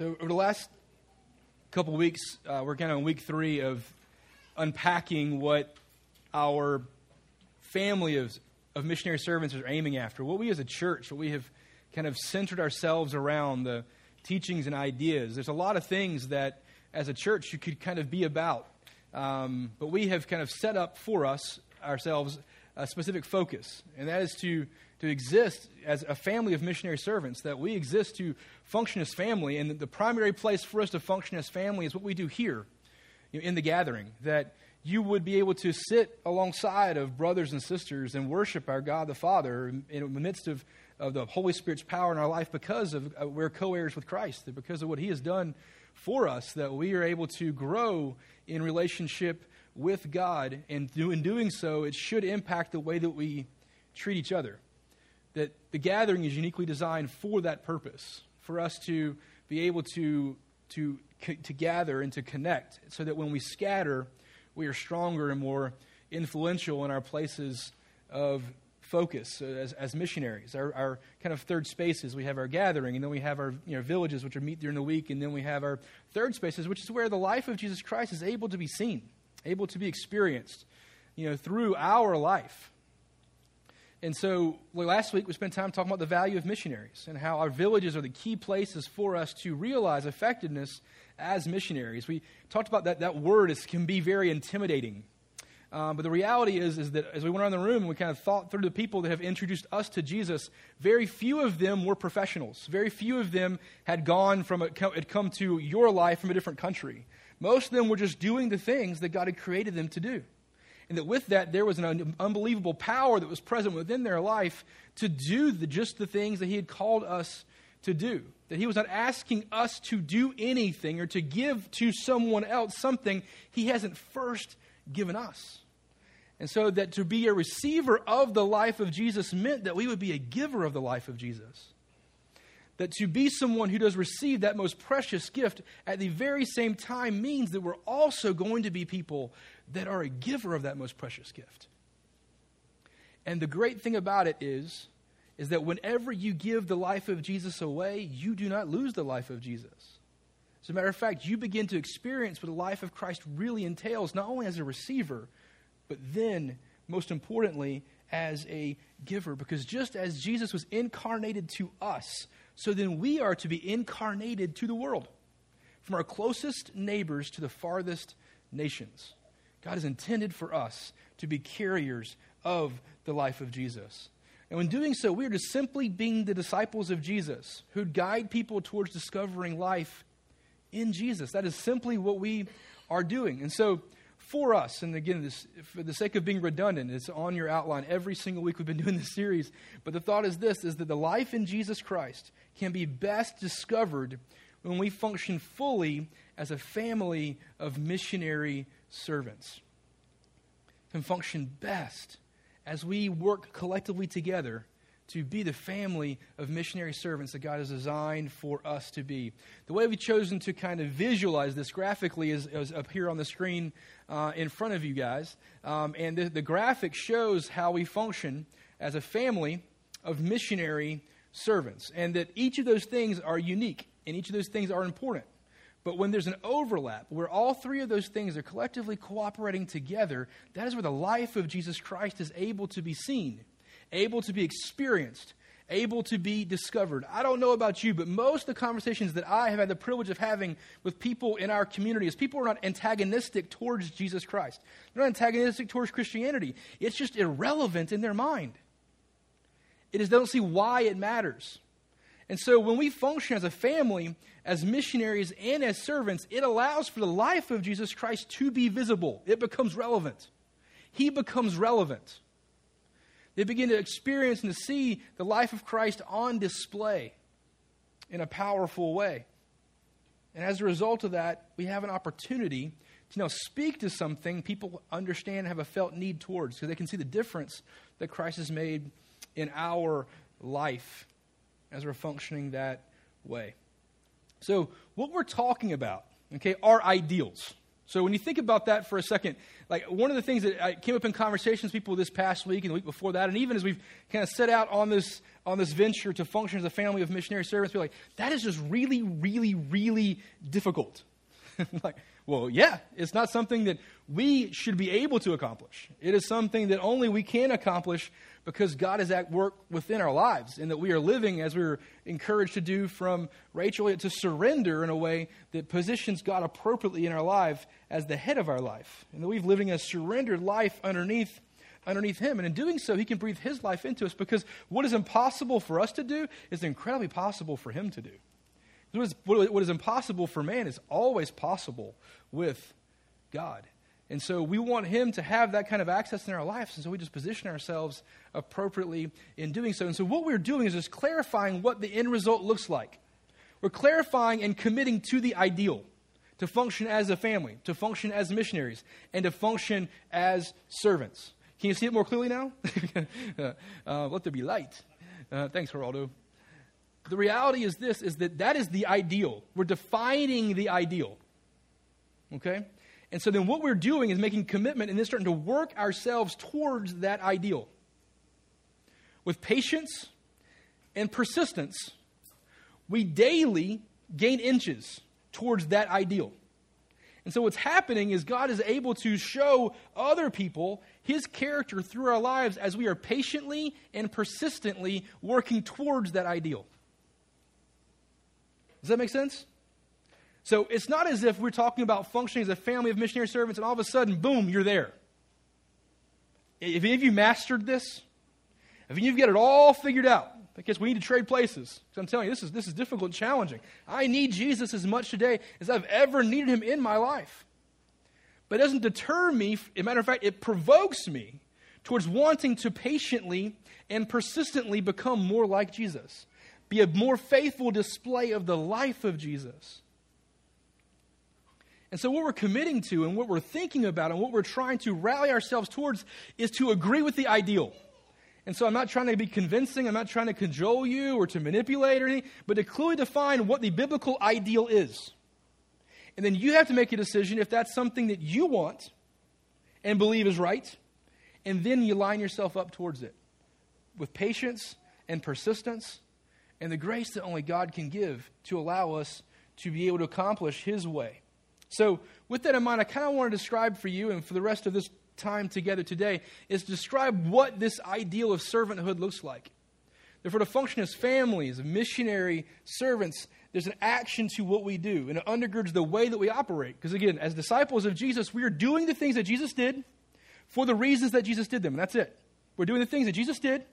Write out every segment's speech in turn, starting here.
So over the last couple weeks, uh, we're kind of in week three of unpacking what our family of, of missionary servants are aiming after. What we as a church, what we have kind of centered ourselves around, the teachings and ideas. There's a lot of things that as a church you could kind of be about. Um, but we have kind of set up for us, ourselves, a specific focus, and that is to to exist as a family of missionary servants, that we exist to function as family, and the primary place for us to function as family is what we do here you know, in the gathering. That you would be able to sit alongside of brothers and sisters and worship our God the Father in the midst of, of the Holy Spirit's power in our life because of uh, we're co heirs with Christ, that because of what He has done for us, that we are able to grow in relationship with God, and do, in doing so, it should impact the way that we treat each other that the gathering is uniquely designed for that purpose, for us to be able to, to, to gather and to connect, so that when we scatter, we are stronger and more influential in our places of focus uh, as, as missionaries. Our, our, kind of third spaces, we have our gathering, and then we have our you know, villages, which are meet during the week, and then we have our third spaces, which is where the life of Jesus Christ is able to be seen, able to be experienced, you know, through our life. And so last week we spent time talking about the value of missionaries and how our villages are the key places for us to realize effectiveness as missionaries. We talked about that that word is, can be very intimidating. Um, but the reality is, is that as we went around the room and we kind of thought through the people that have introduced us to Jesus, very few of them were professionals. Very few of them had gone from, a, had come to your life from a different country. Most of them were just doing the things that God had created them to do and that with that there was an unbelievable power that was present within their life to do the, just the things that he had called us to do. That he was not asking us to do anything or to give to someone else something he hasn't first given us. And so that to be a receiver of the life of Jesus meant that we would be a giver of the life of Jesus. That to be someone who does receive that most precious gift at the very same time means that we're also going to be people that are a giver of that most precious gift. And the great thing about it is, is that whenever you give the life of Jesus away, you do not lose the life of Jesus. As a matter of fact, you begin to experience what the life of Christ really entails, not only as a receiver, but then, most importantly, as a giver. Because just as Jesus was incarnated to us, so then we are to be incarnated to the world, from our closest neighbors to the farthest nations. God has intended for us to be carriers of the life of Jesus. And when doing so, we are just simply being the disciples of Jesus who guide people towards discovering life in Jesus. That is simply what we are doing. And so, for us, and again, this, for the sake of being redundant, it's on your outline every single week we've been doing this series. But the thought is this is that the life in Jesus Christ can be best discovered when we function fully as a family of missionary servants can function best as we work collectively together to be the family of missionary servants that God has designed for us to be. The way we've chosen to kind of visualize this graphically is, is up here on the screen uh, in front of you guys. Um, and the, the graphic shows how we function as a family of missionary servants. And that each of those things are unique and each of those things are important. But when there's an overlap where all three of those things are collectively cooperating together, that is where the life of Jesus Christ is able to be seen, able to be experienced, able to be discovered. I don't know about you, but most of the conversations that I have had the privilege of having with people in our community is people are not antagonistic towards Jesus Christ. They're not antagonistic towards Christianity. It's just irrelevant in their mind. It is they don't see why it matters. And so when we function as a family, as missionaries, and as servants, it allows for the life of Jesus Christ to be visible. It becomes relevant. He becomes relevant. They begin to experience and to see the life of Christ on display in a powerful way. And as a result of that, we have an opportunity to now speak to something people understand have a felt need towards because they can see the difference that Christ has made in our life as we're functioning that way. So, what we're talking about, okay, are ideals. So, when you think about that for a second, like one of the things that I came up in conversations with people this past week and the week before that, and even as we've kind of set out on this on this venture to function as a family of missionary servants, we're like, that is just really, really, really difficult. like, well, yeah, it's not something that we should be able to accomplish. It is something that only we can accomplish because God is at work within our lives and that we are living as we are encouraged to do from Rachel to surrender in a way that positions God appropriately in our life as the head of our life. And that we've living a surrendered life underneath underneath him and in doing so he can breathe his life into us because what is impossible for us to do is incredibly possible for him to do. What is, what is impossible for man is always possible with God. And so we want him to have that kind of access in our lives. And so we just position ourselves appropriately in doing so. And so what we're doing is just clarifying what the end result looks like. We're clarifying and committing to the ideal to function as a family, to function as missionaries, and to function as servants. Can you see it more clearly now? uh, let there be light. Uh, thanks, Geraldo. The reality is this, is that that is the ideal. We're defining the ideal. Okay? And so then what we're doing is making commitment and then starting to work ourselves towards that ideal. With patience and persistence, we daily gain inches towards that ideal. And so what's happening is God is able to show other people his character through our lives as we are patiently and persistently working towards that ideal. Does that make sense? So it's not as if we're talking about functioning as a family of missionary servants and all of a sudden, boom, you're there. If any of you mastered this, if any of you get it all figured out, because we need to trade places. Because I'm telling you, this is, this is difficult and challenging. I need Jesus as much today as I've ever needed him in my life. But it doesn't deter me. As a matter of fact, it provokes me towards wanting to patiently and persistently become more like Jesus, be a more faithful display of the life of Jesus. And so, what we're committing to and what we're thinking about and what we're trying to rally ourselves towards is to agree with the ideal. And so, I'm not trying to be convincing, I'm not trying to cajole you or to manipulate or anything, but to clearly define what the biblical ideal is. And then you have to make a decision if that's something that you want and believe is right, and then you line yourself up towards it with patience and persistence and the grace that only God can give to allow us to be able to accomplish His way. So, with that in mind, I kind of want to describe for you and for the rest of this time together today is describe what this ideal of servanthood looks like. Therefore, to function as families, missionary servants, there's an action to what we do, and it undergirds the way that we operate. Because again, as disciples of Jesus, we are doing the things that Jesus did for the reasons that Jesus did them, and that's it. We're doing the things that Jesus did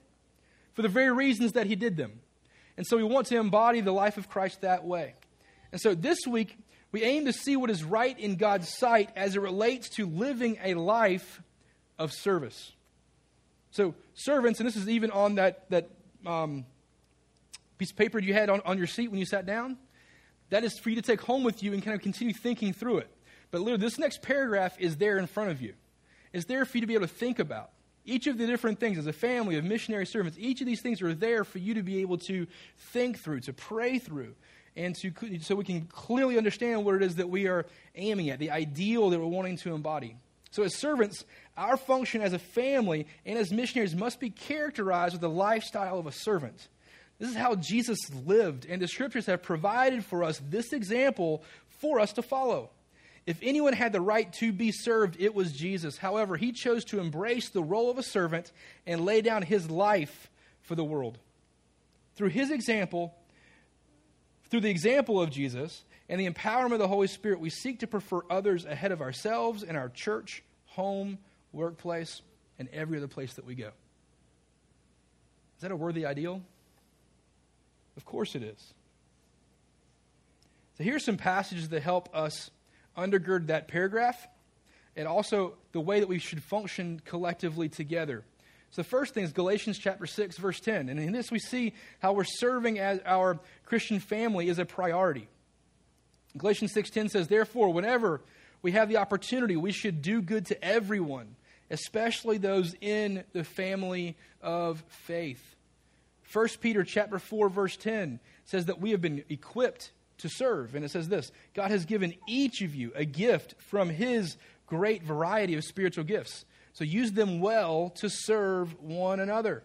for the very reasons that he did them. And so we want to embody the life of Christ that way. And so this week, we aim to see what is right in God's sight as it relates to living a life of service. So, servants, and this is even on that, that um, piece of paper you had on, on your seat when you sat down, that is for you to take home with you and kind of continue thinking through it. But literally, this next paragraph is there in front of you. It's there for you to be able to think about. Each of the different things, as a family of missionary servants, each of these things are there for you to be able to think through, to pray through, and to, so we can clearly understand what it is that we are aiming at, the ideal that we're wanting to embody. So, as servants, our function as a family and as missionaries must be characterized with the lifestyle of a servant. This is how Jesus lived, and the scriptures have provided for us this example for us to follow. If anyone had the right to be served, it was Jesus. However, he chose to embrace the role of a servant and lay down his life for the world. Through his example, through the example of Jesus and the empowerment of the Holy Spirit, we seek to prefer others ahead of ourselves in our church, home, workplace, and every other place that we go. Is that a worthy ideal? Of course it is. So here's some passages that help us undergird that paragraph and also the way that we should function collectively together So the first thing is Galatians chapter 6, verse 10. And in this we see how we're serving as our Christian family is a priority. Galatians 6:10 says, "Therefore, whenever we have the opportunity, we should do good to everyone, especially those in the family of faith." 1 Peter chapter 4 verse 10 says that we have been equipped to serve. And it says this God has given each of you a gift from his great variety of spiritual gifts. So use them well to serve one another.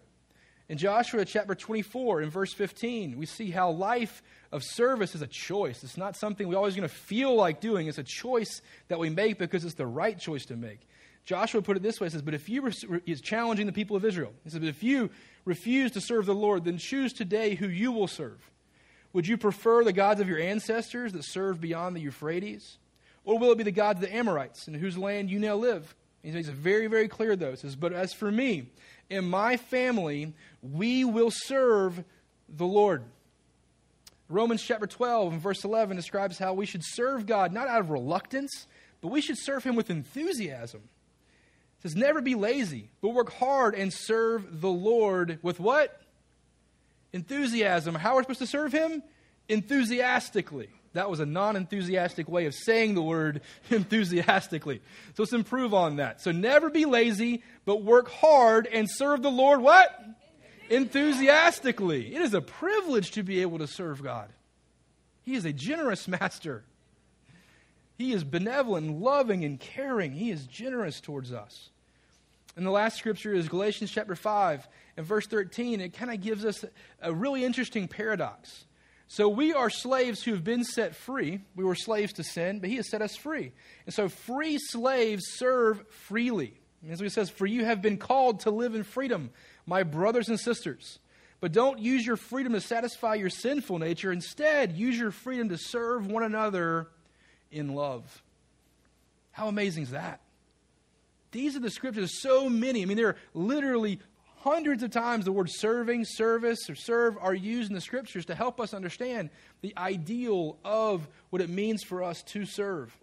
In Joshua chapter 24, in verse 15, we see how life of service is a choice. It's not something we're always going to feel like doing, it's a choice that we make because it's the right choice to make. Joshua put it this way: He says, But if you, is challenging the people of Israel, he says, But if you refuse to serve the Lord, then choose today who you will serve. Would you prefer the gods of your ancestors that served beyond the Euphrates? Or will it be the gods of the Amorites in whose land you now live? He makes it very, very clear, though. He says, But as for me and my family, we will serve the Lord. Romans chapter 12 and verse 11 describes how we should serve God not out of reluctance, but we should serve Him with enthusiasm. It says, Never be lazy, but work hard and serve the Lord with what? Enthusiasm. How are we supposed to serve Him? Enthusiastically. That was a non enthusiastic way of saying the word enthusiastically. So let's improve on that. So never be lazy, but work hard and serve the Lord what? Enthusiastically. It is a privilege to be able to serve God. He is a generous master. He is benevolent, loving, and caring. He is generous towards us. And the last scripture is Galatians chapter 5 and verse 13. It kind of gives us a really interesting paradox. So we are slaves who have been set free. We were slaves to sin, but he has set us free. And so free slaves serve freely. As he says, For you have been called to live in freedom, my brothers and sisters. But don't use your freedom to satisfy your sinful nature. Instead, use your freedom to serve one another in love. How amazing is that? These are the scriptures, so many. I mean, there are literally hundreds of times the word serving, service, or serve are used in the scriptures to help us understand the ideal of what it means for us to serve.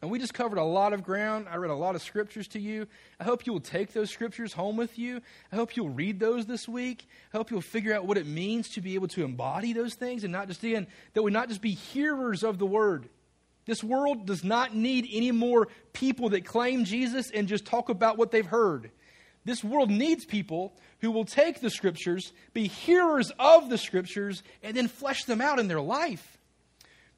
And we just covered a lot of ground. I read a lot of scriptures to you. I hope you will take those scriptures home with you. I hope you'll read those this week. I hope you'll figure out what it means to be able to embody those things and not just, again, that we not just be hearers of the word, this world does not need any more people that claim Jesus and just talk about what they've heard. This world needs people who will take the scriptures, be hearers of the scriptures, and then flesh them out in their life.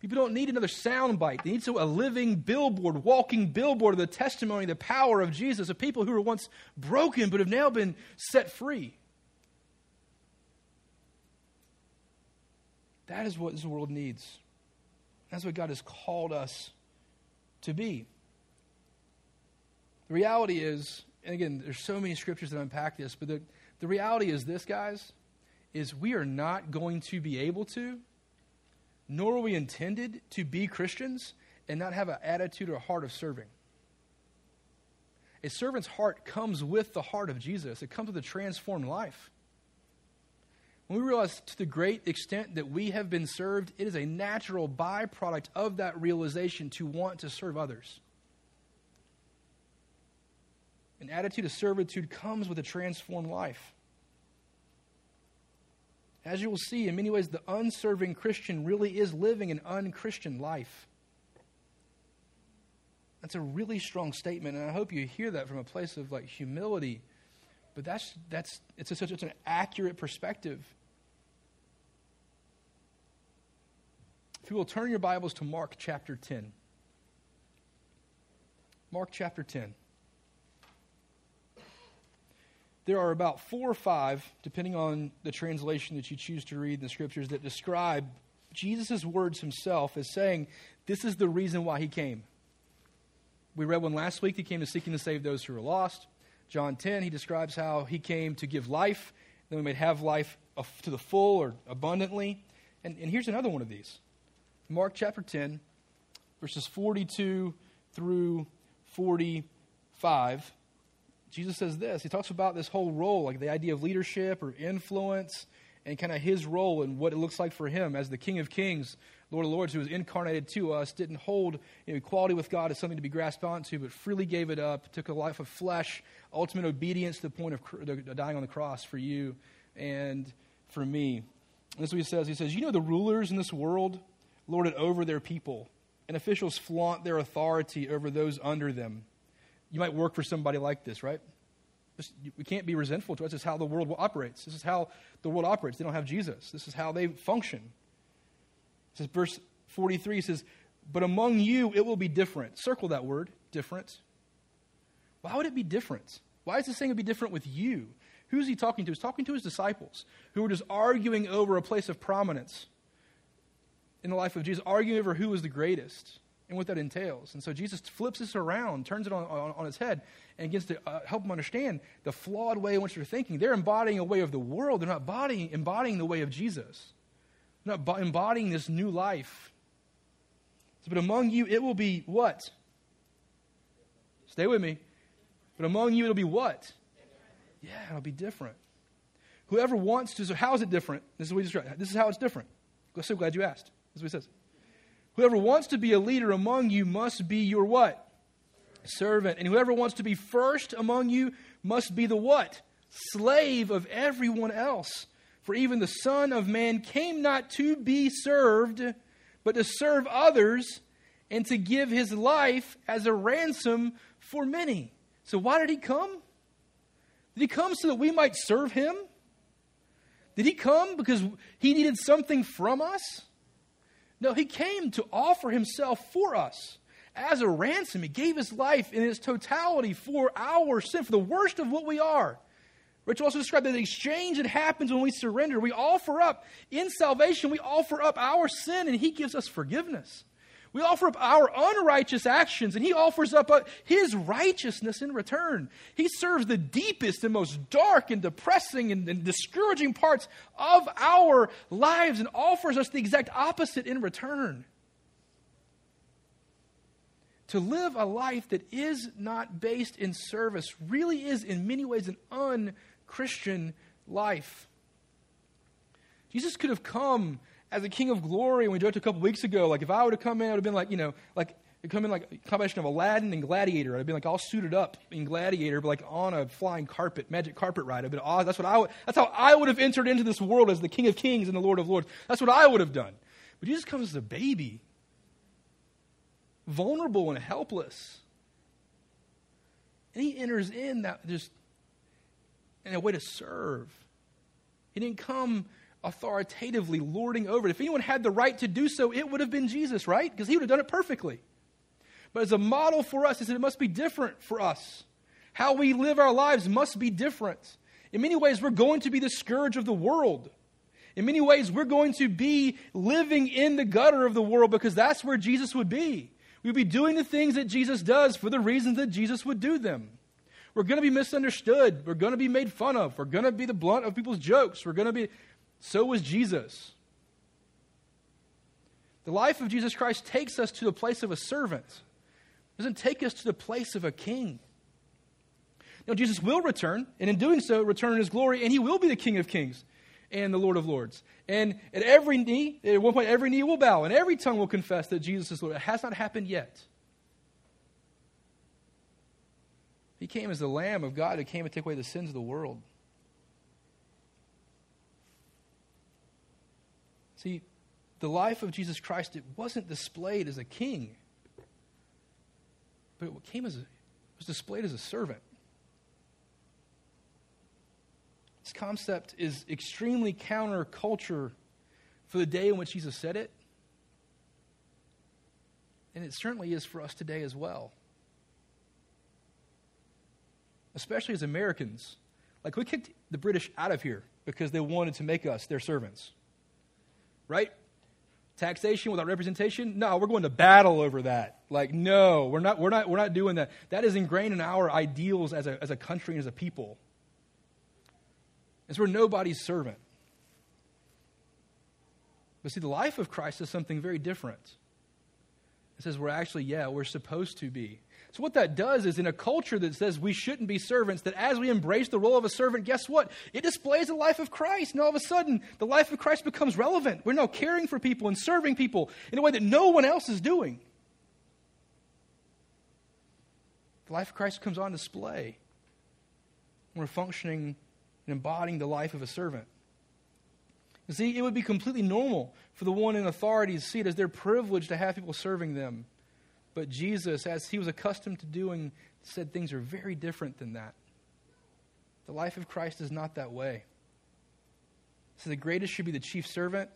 People don't need another soundbite. They need a living billboard, walking billboard of the testimony, the power of Jesus, of people who were once broken but have now been set free. That is what this world needs. That's what God has called us to be. The reality is, and again, there's so many scriptures that unpack this, but the, the reality is this, guys, is we are not going to be able to, nor are we intended to be Christians and not have an attitude or heart of serving. A servant's heart comes with the heart of Jesus. It comes with a transformed life. When we realize to the great extent that we have been served, it is a natural byproduct of that realization to want to serve others. An attitude of servitude comes with a transformed life. As you will see, in many ways, the unserving Christian really is living an unchristian life. That's a really strong statement, and I hope you hear that from a place of like humility. But that's that's it's such it's an accurate perspective. If you will turn your Bibles to Mark chapter 10. Mark chapter 10. There are about four or five, depending on the translation that you choose to read in the scriptures, that describe Jesus' words himself as saying, This is the reason why he came. We read one last week. He came to seek and to save those who are lost. John 10, he describes how he came to give life, that we may have life to the full or abundantly. And, and here's another one of these Mark chapter 10, verses 42 through 45, Jesus says this. He talks about this whole role, like the idea of leadership or influence. and kind of his role and what it looks like for him as the King of Kings, Lord of Lords, who was incarnated to us, didn't hold equality with God as something to be grasped onto, but freely gave it up, took a life of flesh, ultimate obedience to the point of dying on the cross for you and for me. And this is what he says. He says, You know, the rulers in this world lord it over their people, and officials flaunt their authority over those under them. You might work for somebody like this, right? we can't be resentful to us. This is how the world operates. This is how the world operates. They don't have Jesus. This is how they function. Says, verse 43 says, But among you it will be different. Circle that word, different. Why would it be different? Why is this saying it would be different with you? Who's he talking to? He's talking to his disciples who were just arguing over a place of prominence in the life of Jesus, arguing over who was the greatest and what that entails. And so Jesus flips this around, turns it on, on, on its head, and begins to uh, help them understand the flawed way in which they're thinking. They're embodying a way of the world, they're not embodying, embodying the way of Jesus. They're not embodying this new life. So, but among you, it will be what? Stay with me. But among you, it'll be what? Yeah, it'll be different. Whoever wants to, so how is it different? This is what he described. This is how it's different. So glad you asked. That's what he says. Whoever wants to be a leader among you must be your what? Servant. And whoever wants to be first among you must be the what? Slave of everyone else. For even the Son of Man came not to be served, but to serve others and to give his life as a ransom for many. So, why did he come? Did he come so that we might serve him? Did he come because he needed something from us? No, he came to offer himself for us as a ransom. He gave his life in its totality for our sin, for the worst of what we are. Rich also described the exchange that happens when we surrender. We offer up, in salvation, we offer up our sin, and he gives us forgiveness. We offer up our unrighteous actions, and He offers up uh, His righteousness in return. He serves the deepest and most dark and depressing and, and discouraging parts of our lives and offers us the exact opposite in return. To live a life that is not based in service really is, in many ways, an unchristian life. Jesus could have come as a king of glory, and we joked a couple weeks ago, like if I would have come in, I would have been like, you know, like come in like a combination of Aladdin and Gladiator. I'd have been like all suited up in Gladiator, but like on a flying carpet, magic carpet ride. I'd been oh, that's what I would, that's how I would have entered into this world as the King of Kings and the Lord of Lords. That's what I would have done. But Jesus comes as a baby, vulnerable and helpless. And he enters in that just in a way to serve. He didn't come authoritatively lording over it. If anyone had the right to do so, it would have been Jesus, right? Because he would have done it perfectly. But as a model for us, he said it must be different for us. How we live our lives must be different. In many ways, we're going to be the scourge of the world. In many ways, we're going to be living in the gutter of the world because that's where Jesus would be. We'd be doing the things that Jesus does for the reasons that Jesus would do them. We're going to be misunderstood. We're going to be made fun of. We're going to be the blunt of people's jokes. We're going to be so was Jesus. The life of Jesus Christ takes us to the place of a servant. It doesn't take us to the place of a king. Now, Jesus will return, and in doing so, return in his glory, and he will be the King of kings and the Lord of lords. And at every knee, at one point, every knee will bow, and every tongue will confess that Jesus is Lord. It has not happened yet. He came as the Lamb of God who came to take away the sins of the world. See, the life of Jesus Christ, it wasn't displayed as a king, but it came as a, it was displayed as a servant. This concept is extremely counterculture for the day in which Jesus said it. And it certainly is for us today as well. Especially as Americans. Like, we kicked the British out of here because they wanted to make us their servants right? Taxation without representation? No, we're going to battle over that. Like, no, we're not, we're not, we're not doing that. That is ingrained in our ideals as a, as a country and as a people. It's we're nobody's servant. But see, the life of Christ is something very different. It says we're actually, yeah, we're supposed to be. So, what that does is in a culture that says we shouldn't be servants, that as we embrace the role of a servant, guess what? It displays the life of Christ. And all of a sudden, the life of Christ becomes relevant. We're now caring for people and serving people in a way that no one else is doing. The life of Christ comes on display. We're functioning and embodying the life of a servant. You see, it would be completely normal for the one in authority to see it as their privilege to have people serving them. But Jesus, as he was accustomed to doing, said things are very different than that. The life of Christ is not that way. So the greatest should be the chief servant.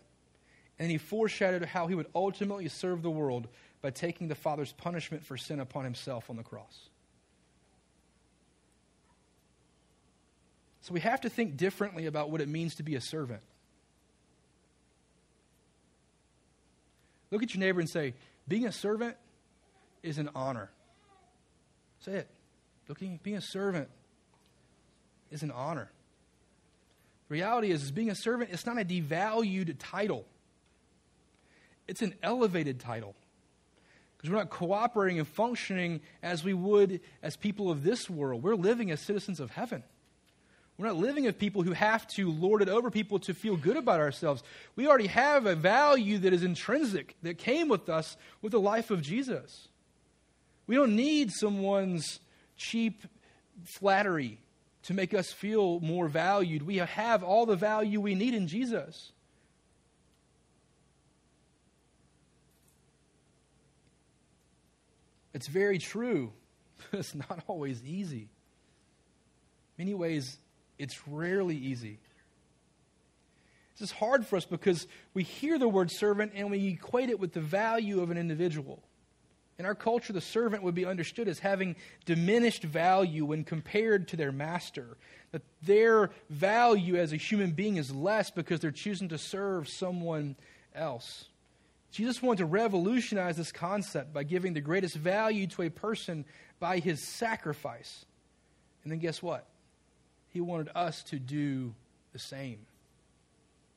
And he foreshadowed how he would ultimately serve the world by taking the Father's punishment for sin upon himself on the cross. So we have to think differently about what it means to be a servant. Look at your neighbor and say, being a servant is an honor. Say it. Looking, being a servant is an honor. The reality is, is being a servant, it's not a devalued title. It's an elevated title. Because we're not cooperating and functioning as we would as people of this world. We're living as citizens of heaven. We're not living as people who have to lord it over people to feel good about ourselves. We already have a value that is intrinsic, that came with us with the life of Jesus. We don't need someone's cheap flattery to make us feel more valued. We have all the value we need in Jesus. It's very true, but it's not always easy. In many ways, it's rarely easy. This is hard for us because we hear the word servant and we equate it with the value of an individual. In our culture, the servant would be understood as having diminished value when compared to their master. That their value as a human being is less because they're choosing to serve someone else. Jesus wanted to revolutionize this concept by giving the greatest value to a person by his sacrifice. And then guess what? He wanted us to do the same.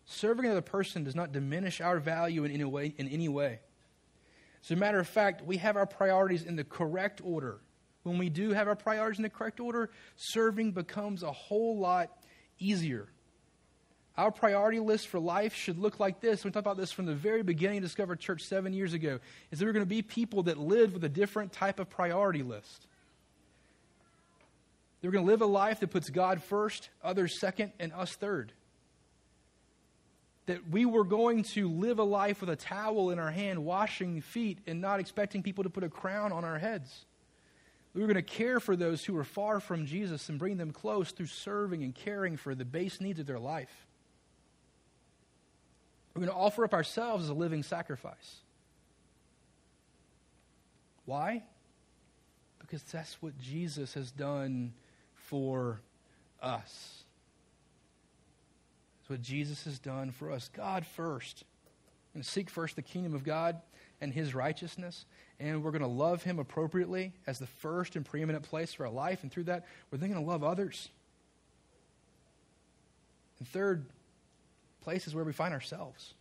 Serving another person does not diminish our value in any way. In any way. As a matter of fact, we have our priorities in the correct order. When we do have our priorities in the correct order, serving becomes a whole lot easier. Our priority list for life should look like this. We talked about this from the very beginning of Discover Church seven years ago. Is that we're going to be people that live with a different type of priority list. They're going to live a life that puts God first, others second, and us third that we were going to live a life with a towel in our hand, washing feet, and not expecting people to put a crown on our heads. We were going to care for those who were far from Jesus and bring them close through serving and caring for the base needs of their life. We're going to offer up ourselves as a living sacrifice. Why? Because that's what Jesus has done for us what Jesus has done for us. God first. and seek first the kingdom of God and his righteousness, and we're going to love him appropriately as the first and preeminent place for our life. And through that, we're then going to love others. And third, place is where we find ourselves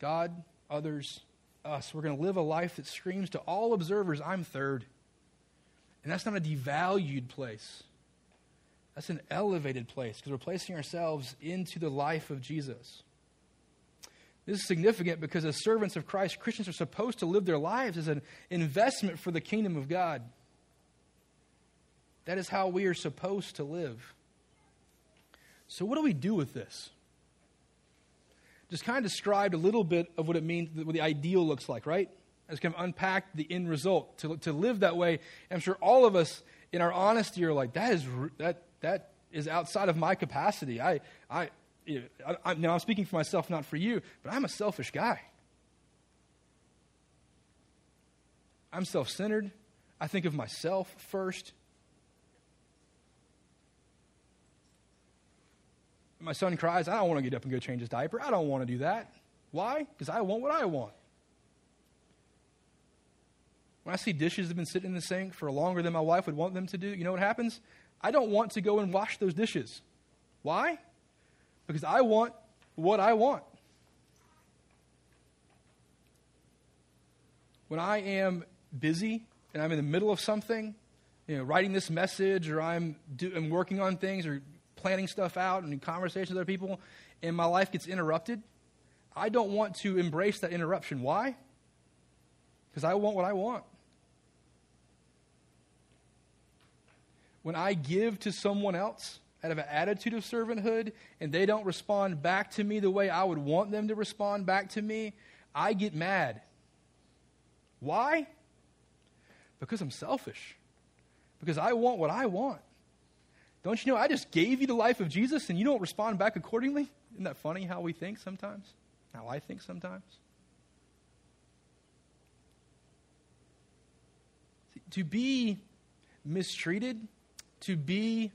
God, others, us. We're going to live a life that screams to all observers, I'm third. And that's not a devalued place. That's an elevated place because we're placing ourselves into the life of Jesus. This is significant because as servants of Christ, Christians are supposed to live their lives as an investment for the kingdom of God. That is how we are supposed to live. So, what do we do with this? Just kind of described a little bit of what it means, what the ideal looks like, right? As kind of unpacked the end result. To, to live that way, I'm sure all of us in our honesty are like, that is, that, that is outside of my capacity. I, I, know, I, now I'm speaking for myself, not for you, but I'm a selfish guy. I'm self centered. I think of myself first. My son cries, I don't want to get up and go change his diaper. I don't want to do that. Why? Because I want what I want. When I see dishes that have been sitting in the sink for longer than my wife would want them to do, you know what happens? I don't want to go and wash those dishes. Why? Because I want what I want. when I am busy and I'm in the middle of something, you know, writing this message or I'm, do, I'm working on things or planning stuff out and in conversations with other people, and my life gets interrupted, I don't want to embrace that interruption. Why? Because I want what I want. When I give to someone else out of an attitude of servanthood and they don't respond back to me the way I would want them to respond back to me, I get mad. Why? Because I'm selfish. Because I want what I want. Don't you know I just gave you the life of Jesus and you don't respond back accordingly? Isn't that funny how we think sometimes? How I think sometimes? To be mistreated, to be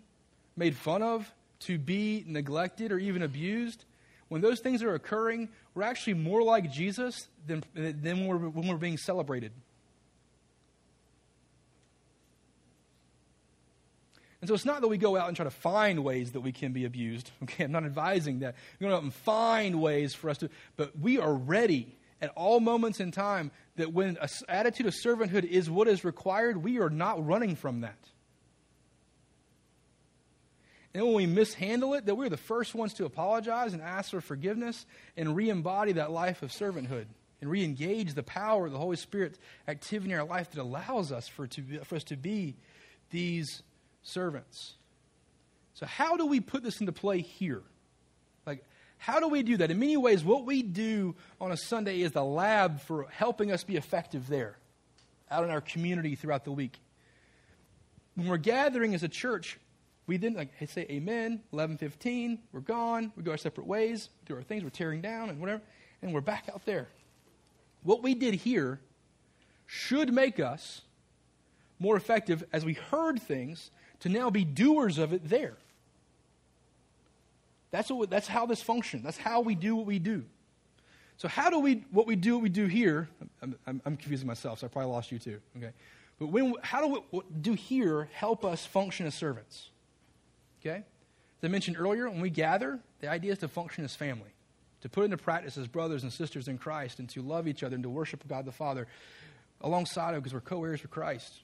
made fun of, to be neglected or even abused, when those things are occurring, we're actually more like Jesus than, than when, we're, when we're being celebrated. And so it's not that we go out and try to find ways that we can be abused. Okay, I'm not advising that. We go out and find ways for us to, but we are ready at all moments in time that when an attitude of servanthood is what is required, we are not running from that. And when we mishandle it, that we're the first ones to apologize and ask for forgiveness and re embody that life of servanthood and re engage the power of the Holy Spirit's activity in our life that allows us for, to, for us to be these servants. So, how do we put this into play here? Like, how do we do that? In many ways, what we do on a Sunday is the lab for helping us be effective there, out in our community throughout the week. When we're gathering as a church, we then like say amen, 11:15, we're gone, we go our separate ways, do our things, we're tearing down and whatever, and we're back out there. What we did here should make us more effective as we heard things to now be doers of it there. That's, what, that's how this functions. That's how we do what we do. So, how do we, what we do, what we do here, I'm, I'm, I'm confusing myself, so I probably lost you too, okay? But when, how do we do here help us function as servants? Okay? As I mentioned earlier, when we gather, the idea is to function as family, to put into practice as brothers and sisters in Christ, and to love each other and to worship God the Father alongside of because we're co heirs with Christ,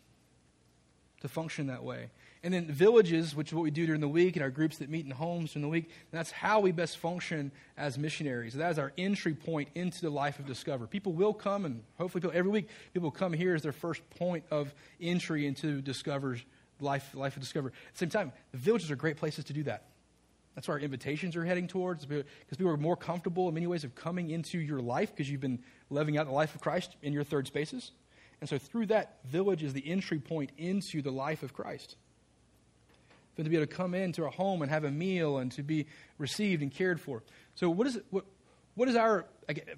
to function that way. And then villages, which is what we do during the week, and our groups that meet in homes during the week, that's how we best function as missionaries. That is our entry point into the life of Discover. People will come, and hopefully every week, people come here as their first point of entry into Discover's life, life of discovery. At the same time, the villages are great places to do that. That's where our invitations are heading towards, because people are more comfortable in many ways of coming into your life because you've been living out the life of Christ in your third spaces. And so through that, village is the entry point into the life of Christ for them to be able to come into a home and have a meal and to be received and cared for. So, what is, what, what is our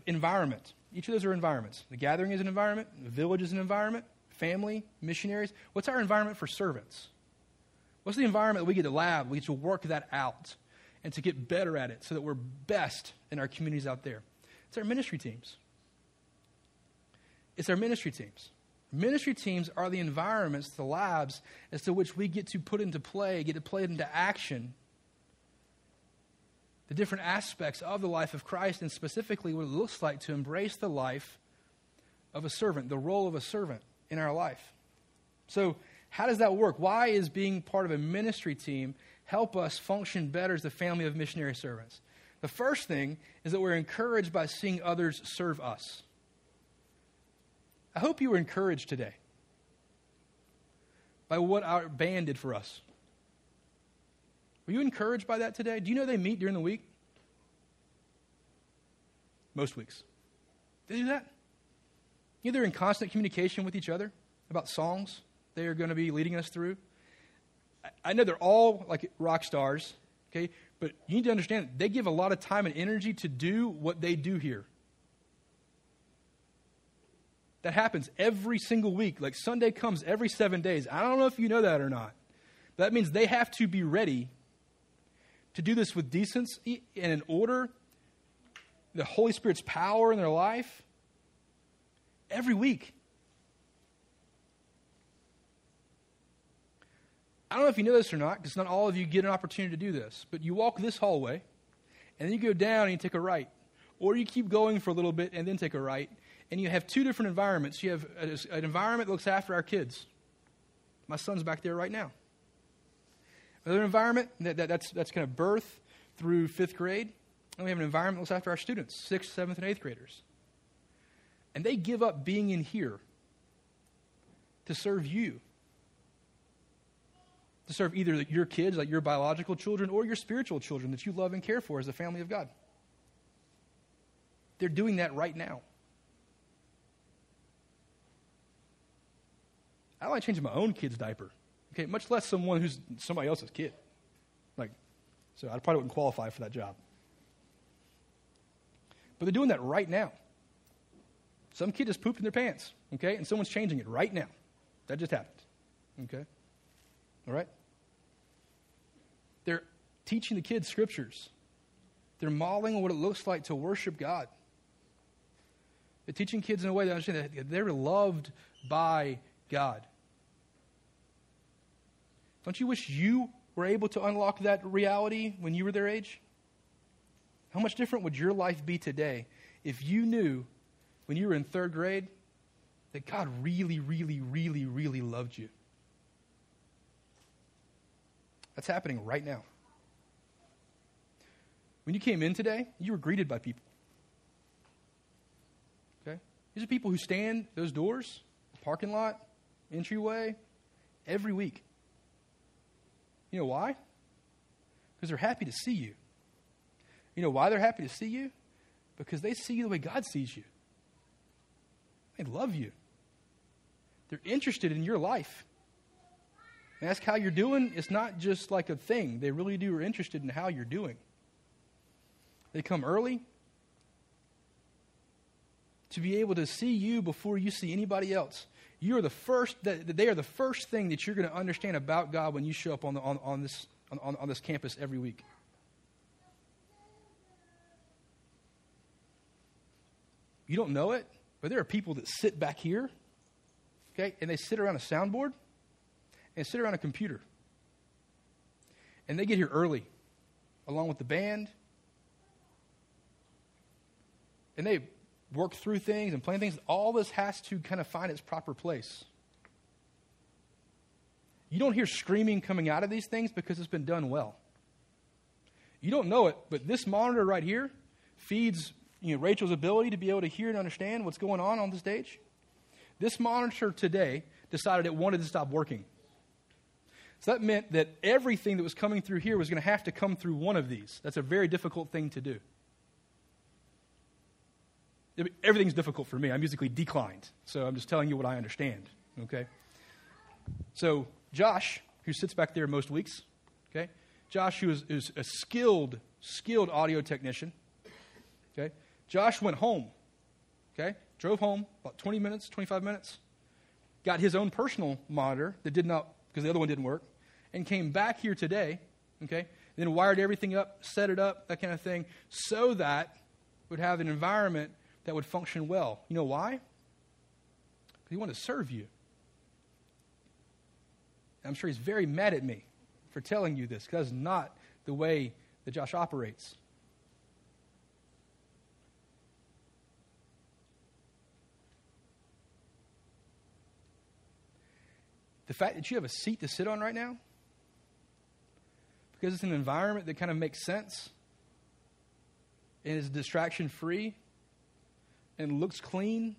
environment? Each of those are environments. The gathering is an environment, the village is an environment, family, missionaries. What's our environment for servants? What's the environment that we get to lab? We get to work that out and to get better at it so that we're best in our communities out there. It's our ministry teams. It's our ministry teams. Ministry teams are the environments, the labs, as to which we get to put into play, get to play into action the different aspects of the life of Christ, and specifically what it looks like to embrace the life of a servant, the role of a servant in our life. So, how does that work? Why is being part of a ministry team help us function better as the family of missionary servants? The first thing is that we're encouraged by seeing others serve us. I hope you were encouraged today by what our band did for us. Were you encouraged by that today? Do you know they meet during the week? Most weeks. They do that? You in constant communication with each other about songs they are going to be leading us through. I know they're all like rock stars, okay? But you need to understand they give a lot of time and energy to do what they do here. That happens every single week. Like Sunday comes every seven days. I don't know if you know that or not. That means they have to be ready to do this with decency and in order, the Holy Spirit's power in their life every week. I don't know if you know this or not, because not all of you get an opportunity to do this, but you walk this hallway, and then you go down and you take a right. Or you keep going for a little bit and then take a right, and you have two different environments. You have an environment that looks after our kids. My son's back there right now. Another environment that, that, that's, that's kind of birth through fifth grade. And we have an environment that looks after our students, sixth, seventh, and eighth graders. And they give up being in here to serve you. To serve either your kids, like your biological children, or your spiritual children that you love and care for as the family of God. They're doing that right now. I like changing my own kid's diaper. Okay, much less someone who's somebody else's kid. Like, so I probably wouldn't qualify for that job. But they're doing that right now. Some kid just pooped in their pants, okay, and someone's changing it right now. That just happened, okay? All right? They're teaching the kids scriptures. They're modeling what it looks like to worship God. They're teaching kids in a way that understand that they're loved by God. Don't you wish you were able to unlock that reality when you were their age? How much different would your life be today if you knew when you were in third grade that God really, really, really, really loved you? That's happening right now. When you came in today, you were greeted by people. Okay? These are people who stand those doors, parking lot, entryway, every week. You know why? Because they're happy to see you. You know why they're happy to see you? Because they see you the way God sees you. They love you. They're interested in your life. Ask how you're doing. It's not just like a thing. They really do are interested in how you're doing. They come early to be able to see you before you see anybody else you are the first, they are the first thing that you're going to understand about God when you show up on, the, on, on, this, on, on this campus every week. You don't know it, but there are people that sit back here, okay, and they sit around a soundboard and sit around a computer. And they get here early, along with the band. And they work through things and plan things, all this has to kind of find its proper place. You don't hear screaming coming out of these things because it's been done well. You don't know it, but this monitor right here feeds you know, Rachel's ability to be able to hear and understand what's going on on the stage. This monitor today decided it wanted to stop working. So that meant that everything that was coming through here was going to have to come through one of these. That's a very difficult thing to do everything's difficult for me. I'm musically declined. So I'm just telling you what I understand. Okay? So Josh, who sits back there most weeks, okay? Josh, who is, is a skilled, skilled audio technician, okay? Josh went home, okay? Drove home about 20 minutes, 25 minutes, got his own personal monitor that did not, because the other one didn't work, and came back here today, okay? Then wired everything up, set it up, that kind of thing, so that would have an environment that would function well. You know why? Because he wanted to serve you. I'm sure he's very mad at me for telling you this because that's not the way that Josh operates. The fact that you have a seat to sit on right now, because it's an environment that kind of makes sense and is distraction free, and looks clean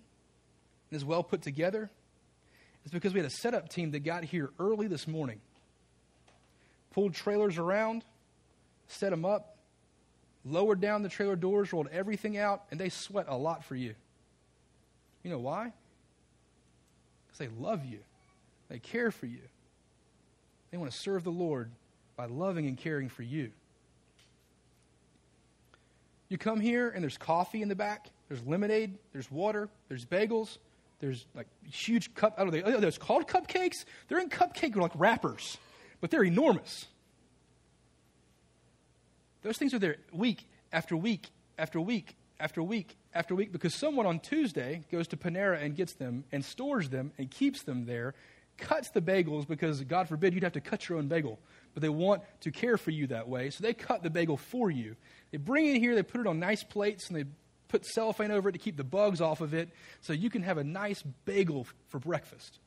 and is well put together is because we had a setup team that got here early this morning, pulled trailers around, set them up, lowered down the trailer doors, rolled everything out, and they sweat a lot for you. You know why? Because they love you, they care for you. They want to serve the Lord by loving and caring for you. You come here and there's coffee in the back, there's lemonade, there's water, there's bagels, there's like huge cup. I don't know, oh, there's called cupcakes. They're in cupcake like wrappers, but they're enormous. Those things are there week after week after week after week after week because someone on Tuesday goes to Panera and gets them and stores them and keeps them there, cuts the bagels because God forbid you'd have to cut your own bagel, but they want to care for you that way, so they cut the bagel for you. They bring it here, they put it on nice plates, and they put cellophane over it to keep the bugs off of it so you can have a nice bagel for breakfast.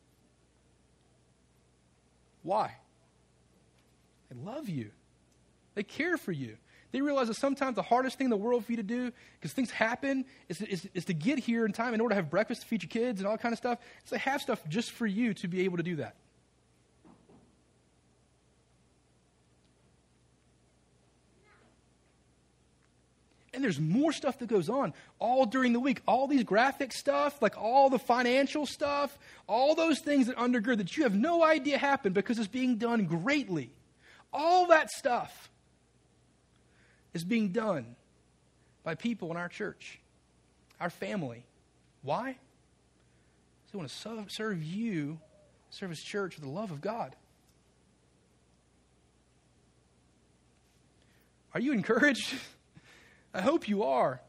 Why? They love you, they care for you. They realize that sometimes the hardest thing in the world for you to do, because things happen, is, is, is, to get here in time in order to have breakfast to feed your kids and all kind of stuff. It's to have stuff just for you to be able to do that. And there's more stuff that goes on all during the week. All these graphic stuff, like all the financial stuff, all those things that undergird that you have no idea happen because it's being done greatly. All that stuff is being done by people in our church, our family. Why? They want to serve you, serve His church with the love of God. Are you encouraged? I hope you are.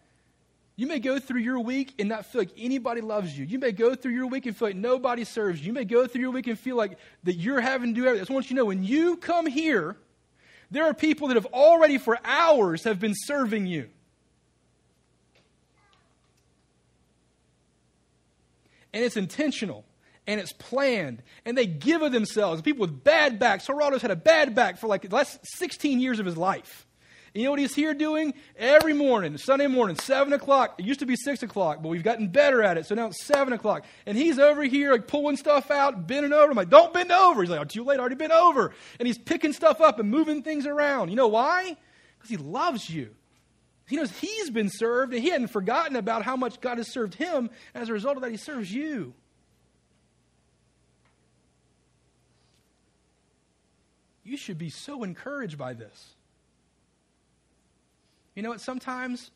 You may go through your week and not feel like anybody loves you. You may go through your week and feel like nobody serves you. You may go through your week and feel like that you're having to do everything. I just want you to know when you come here, there are people that have already for hours have been serving you. And it's intentional and it's planned and they give of themselves. People with bad backs. Geraldo's had a bad back for like the last 16 years of his life. And you know what he's here doing? Every morning, Sunday morning, 7 o'clock. It used to be 6 o'clock, but we've gotten better at it. So now it's 7 o'clock. And he's over here, like, pulling stuff out, bending over. I'm like, don't bend over. He's like, oh, too late, I already bent over. And he's picking stuff up and moving things around. You know why? Because he loves you. He knows he's been served, and he hadn't forgotten about how much God has served him. As a result of that, he serves you. You should be so encouraged by this. You know what? Sometimes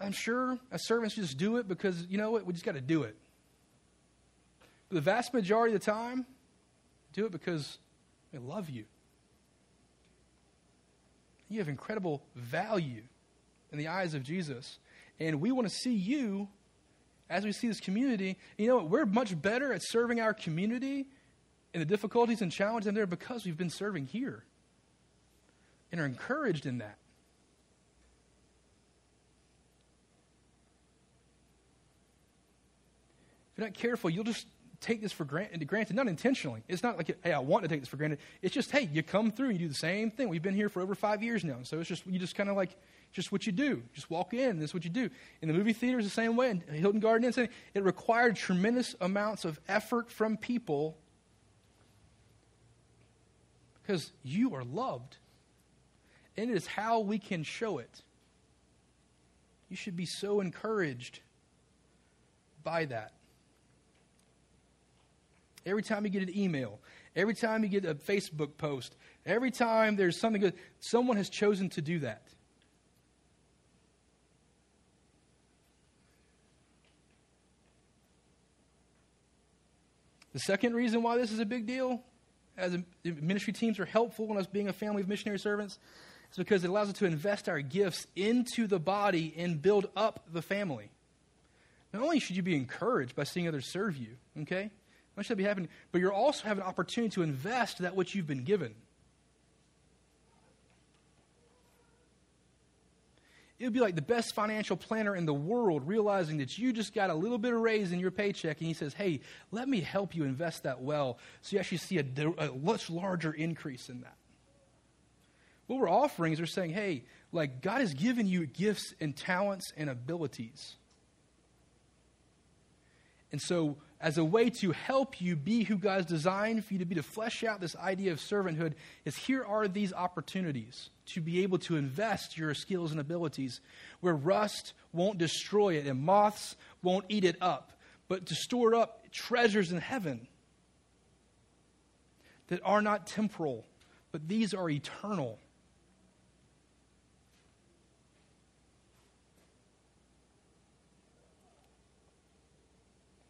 I'm sure as servants just do it because, you know what? We just got to do it. But the vast majority of the time, do it because they love you. You have incredible value in the eyes of Jesus. And we want to see you as we see this community. You know what? We're much better at serving our community in the difficulties and challenges in there because we've been serving here and are encouraged in that. If you're not careful, you'll just take this for granted, granted, not intentionally. It's not like, hey, I want to take this for granted. It's just, hey, you come through you do the same thing. We've been here for over five years now. So it's just, you just kind of like, just what you do. Just walk in, this is what you do. In the movie theater, the same way. In Hilton Garden Inn, it required tremendous amounts of effort from people because you are loved. And it is how we can show it. You should be so encouraged by that. Every time you get an email, every time you get a Facebook post, every time there's something good, someone has chosen to do that. The second reason why this is a big deal, as ministry teams are helpful in us being a family of missionary servants, is because it allows us to invest our gifts into the body and build up the family. Not only should you be encouraged by seeing others serve you, okay? Much that be happening, but you're also having an opportunity to invest that which you've been given. It would be like the best financial planner in the world realizing that you just got a little bit of raise in your paycheck, and he says, Hey, let me help you invest that well so you actually see a, a much larger increase in that. What we're offering is we're saying, Hey, like God has given you gifts and talents and abilities. And so as a way to help you be who God's designed for you to be, to flesh out this idea of servanthood, is here are these opportunities to be able to invest your skills and abilities where rust won't destroy it and moths won't eat it up, but to store up treasures in heaven that are not temporal, but these are eternal.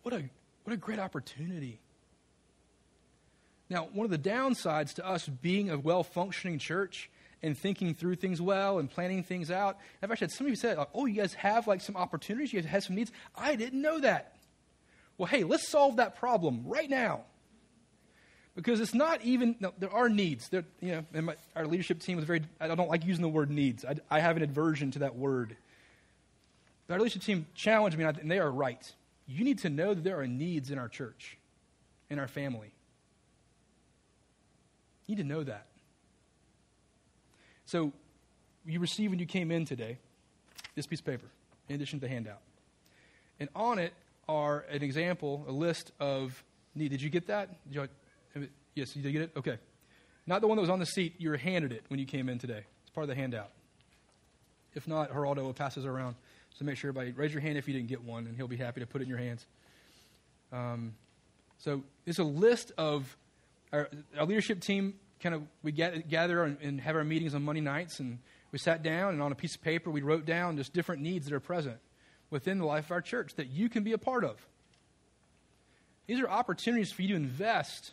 What a what a great opportunity. Now, one of the downsides to us being a well functioning church and thinking through things well and planning things out, I've actually had some of you said, oh, you guys have like some opportunities, you guys have some needs. I didn't know that. Well, hey, let's solve that problem right now. Because it's not even, no, there are needs. There, you know, and my, our leadership team was very, I don't like using the word needs. I, I have an aversion to that word. But our leadership team challenged me, and they are right. You need to know that there are needs in our church, in our family. You need to know that. So, you received when you came in today this piece of paper, in addition to the handout. And on it are an example, a list of need. Did you get that? Did you, yes, you did get it? Okay. Not the one that was on the seat. You were handed it when you came in today. It's part of the handout. If not, Geraldo will pass it around. So make sure everybody raise your hand if you didn't get one, and he'll be happy to put it in your hands. Um, so it's a list of our, our leadership team. Kind of we get, gather and, and have our meetings on Monday nights, and we sat down and on a piece of paper we wrote down just different needs that are present within the life of our church that you can be a part of. These are opportunities for you to invest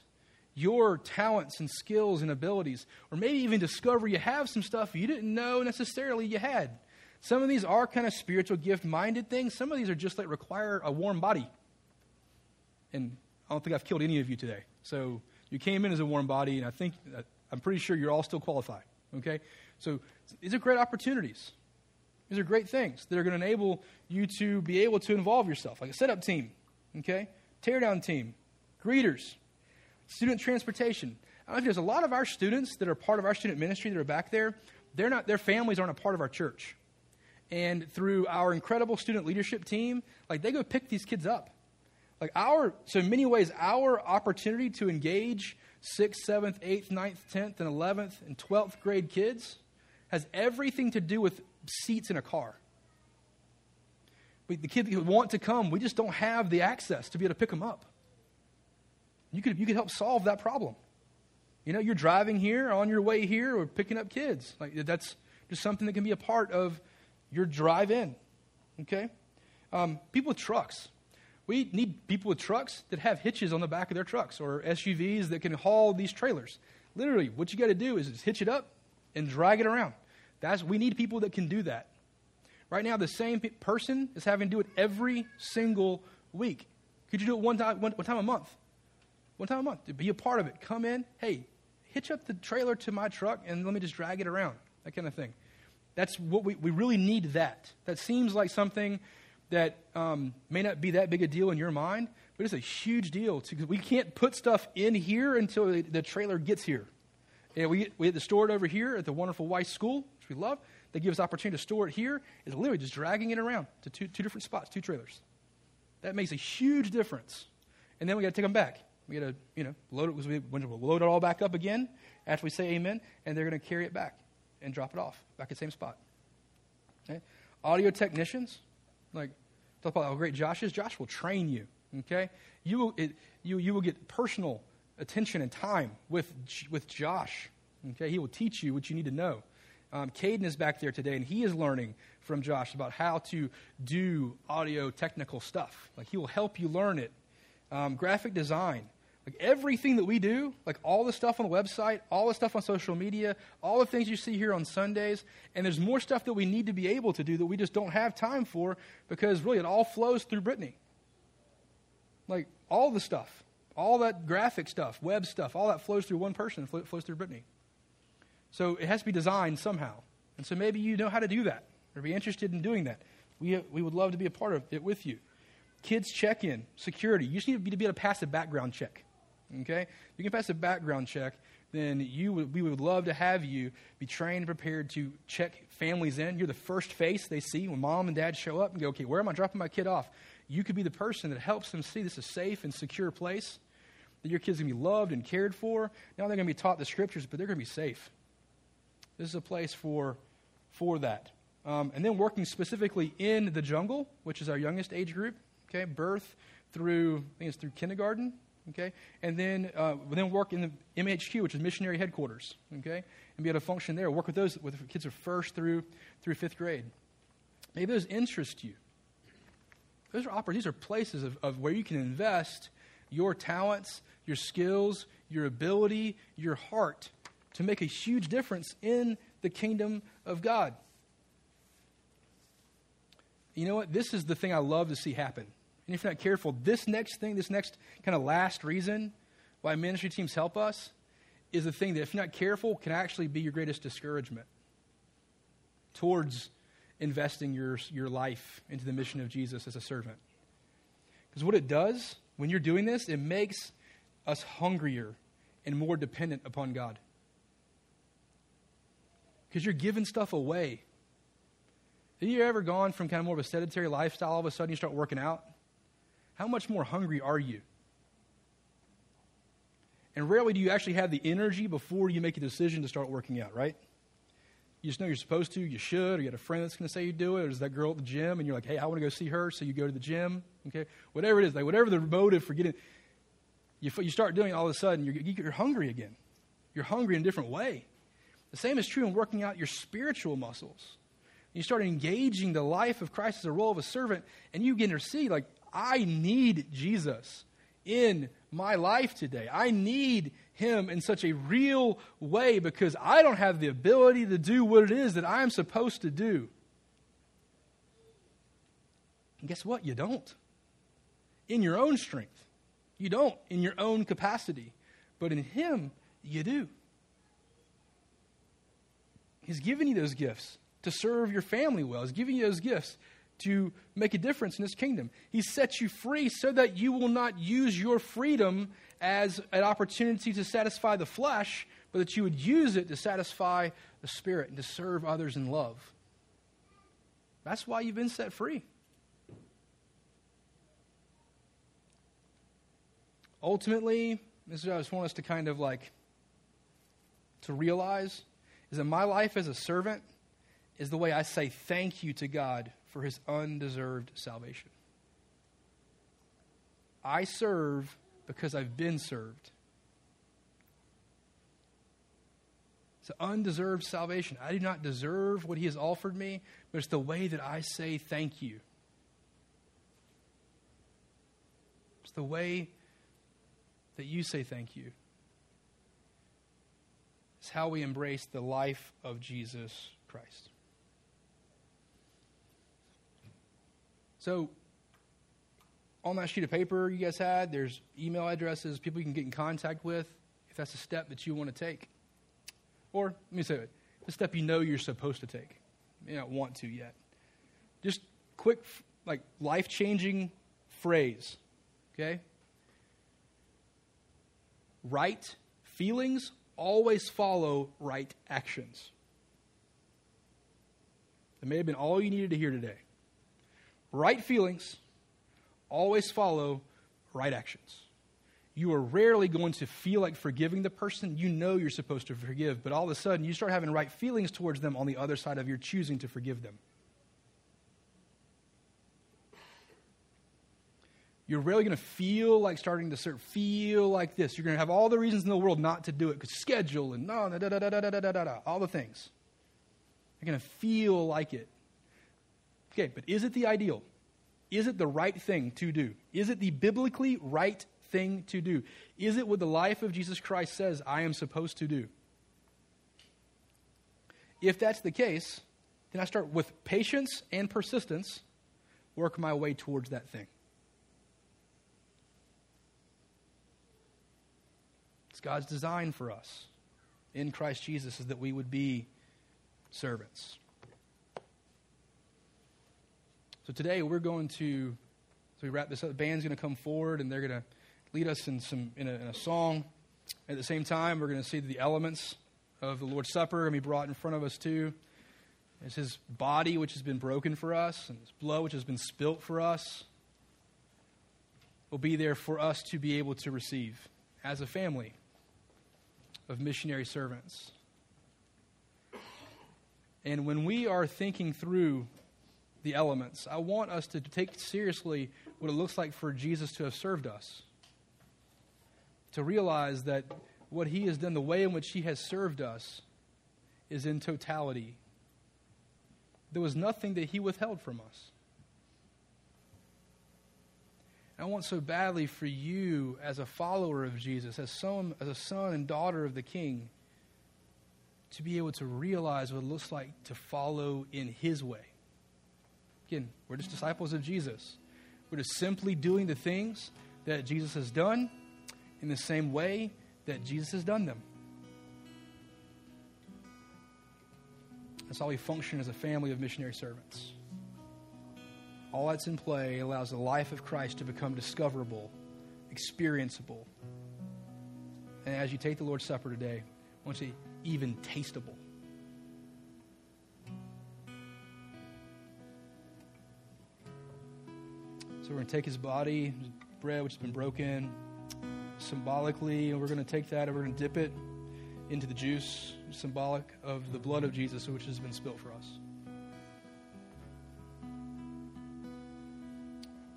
your talents and skills and abilities, or maybe even discover you have some stuff you didn't know necessarily you had. Some of these are kind of spiritual gift minded things, some of these are just like require a warm body. And I don't think I've killed any of you today. So you came in as a warm body, and I think, uh, I'm pretty sure you're all still qualified. Okay? So these are great opportunities. These are great things that are going to enable you to be able to involve yourself, like a setup team, okay? Teardown team, greeters, student transportation. I don't know if there's a lot of our students that are part of our student ministry that are back there. They're not, their families aren't a part of our church. And through our incredible student leadership team, like they go pick these kids up. Like our, so in many ways, our opportunity to engage sixth, seventh, eighth, ninth, tenth, and eleventh, and twelfth grade kids has everything to do with seats in a car. We, the kids who want to come, we just don't have the access to be able to pick them up. You could, you could help solve that problem. You know, you're driving here, on your way here, or picking up kids. Like that's just something that can be a part of your drive in. Okay? Um, people with trucks. We need people with trucks that have hitches on the back of their trucks or SUVs that can haul these trailers. Literally, what you got to do is just hitch it up and drag it around. That's, we need people that can do that. Right now, the same person is having to do it every single week. Could you do it one time, one, one time a month? One time a month. To be a part of it. Come in, hey, hitch up the trailer to my truck and let me just drag it around. That kind of thing. That's what we, we really need that. That seems like something that um, may not be that big a deal in your mind, but it's a huge deal. To, cause we can't put stuff in here until the, trailer gets here. And we, we had to store it over here at the wonderful Weiss School, which we love. They give us opportunity to store it here. It's literally just dragging it around to two, two different spots, two trailers. That makes a huge difference. And then we got to take them back. We got to, you know, load it. We load it all back up again after we say amen, and they're going to carry it back and drop it off back at the same spot. Okay? Audio technicians, like talk about how great Josh is. Josh will train you. Okay, you will it, you you will get personal attention and time with, with Josh. Okay, he will teach you what you need to know. Um, Caden is back there today, and he is learning from Josh about how to do audio technical stuff. Like, he will help you learn it. Um, graphic design. Like, everything that we do, like all the stuff on the website, all the stuff on social media, all the things you see here on Sundays, and there's more stuff that we need to be able to do that we just don't have time for because really it all flows through Brittany. Like, all the stuff all that graphic stuff, web stuff, all that flows through one person, flows through Brittany. So it has to be designed somehow. And so maybe you know how to do that or be interested in doing that. We, we would love to be a part of it with you. Kids check in, security. You just need to be, to be able to pass a background check. Okay? You can pass a background check, then you would, we would love to have you be trained and prepared to check families in. You're the first face they see when mom and dad show up and go, okay, where am I dropping my kid off? You could be the person that helps them see this is a safe and secure place that your kids going to be loved and cared for. Now they're going to be taught the scriptures, but they're going to be safe. This is a place for, for that. Um, and then working specifically in the jungle, which is our youngest age group, okay, birth through, I think it's through kindergarten, okay, and then, uh, then work in the MHQ, which is missionary headquarters, okay, and be able to function there. Work with those, with kids of first through, through fifth grade. Maybe those interest you. Those are opportunities, these are places of, of where you can invest your talents, your skills, your ability, your heart to make a huge difference in the kingdom of God. You know what? This is the thing I love to see happen. And if you're not careful, this next thing, this next kind of last reason why ministry teams help us is the thing that, if you're not careful, can actually be your greatest discouragement towards investing your, your life into the mission of Jesus as a servant. Because what it does when you're doing this, it makes us hungrier and more dependent upon God. Because you're giving stuff away. Have you ever gone from kind of more of a sedentary lifestyle, all of a sudden you start working out? How much more hungry are you? And rarely do you actually have the energy before you make a decision to start working out, right? You just know you're supposed to, you should, or you got a friend that's going to say you do it, or there's that girl at the gym, and you're like, hey, I want to go see her, so you go to the gym, okay? Whatever it is, like whatever the motive for getting, you, you start doing it all of a sudden, you're, you're hungry again. You're hungry in a different way. The same is true in working out your spiritual muscles. You start engaging the life of Christ as a role of a servant, and you begin to see, like, I need Jesus in my life today. I need him in such a real way because I don't have the ability to do what it is that I'm supposed to do. And guess what? You don't. In your own strength. You don't in your own capacity. But in him, you do. He's given you those gifts to serve your family well. He's giving you those gifts to make a difference in his kingdom. He sets you free so that you will not use your freedom as an opportunity to satisfy the flesh, but that you would use it to satisfy the spirit and to serve others in love. That's why you've been set free. Ultimately, this is what I just want us to kind of like to realize is that my life as a servant is the way I say thank you to God for his undeserved salvation. I serve because I've been served. It's an undeserved salvation. I do not deserve what he has offered me, but it's the way that I say thank you. It's the way that you say thank you. It's how we embrace the life of Jesus Christ. So, on that sheet of paper you guys had, there's email addresses, people you can get in contact with if that's a step that you want to take. Or, let me say it, the step you know you're supposed to take. You don't want to yet. Just quick, like, life changing phrase, okay? Right feelings always follow right actions. That may have been all you needed to hear today right feelings always follow right actions. You are rarely going to feel like forgiving the person you know you're supposed to forgive, but all of a sudden you start having right feelings towards them on the other side of your choosing to forgive them. You're rarely going to feel like starting to sort feel like this. You're going to have all the reasons in the world not to do it because schedule and no, da, da, da, da, da, da, da, da, all the things. You're going to feel like it. But is it the ideal? Is it the right thing to do? Is it the biblically right thing to do? Is it what the life of Jesus Christ says I am supposed to do? If that's the case, then I start with patience and persistence, work my way towards that thing. It's God's design for us in Christ Jesus is that we would be servants. So today we're going to, so we wrap this up, the band's going to come forward and they're going to lead us in, some, in, a, in a song. At the same time, we're going to see the elements of the Lord's Supper to be brought in front of us too. It's his body, which has been broken for us, and his blood, which has been spilt for us, will be there for us to be able to receive as a family of missionary servants. And when we are thinking through the elements. I want us to take seriously what it looks like for Jesus to have served us. To realize that what he has done, the way in which he has served us, is in totality. There was nothing that he withheld from us. I want so badly for you, as a follower of Jesus, as, as a son and daughter of the King, to be able to realize what it looks like to follow in his way. Again, we're just disciples of Jesus. We're just simply doing the things that Jesus has done in the same way that Jesus has done them. That's how we function as a family of missionary servants. All that's in play allows the life of Christ to become discoverable, experienceable. And as you take the Lord's Supper today, I want to say even tasteable. So we're going to take his body, his bread which has been broken, symbolically, and we're going to take that and we're going to dip it into the juice, symbolic of the blood of Jesus which has been spilt for us.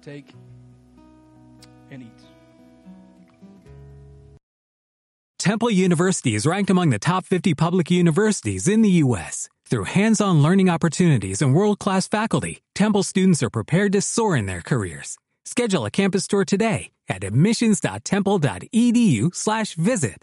Take and eat. Temple University is ranked among the top 50 public universities in the U.S. Through hands-on learning opportunities and world-class faculty, Temple students are prepared to soar in their careers. Schedule a campus tour today at admissions.temple.edu/visit.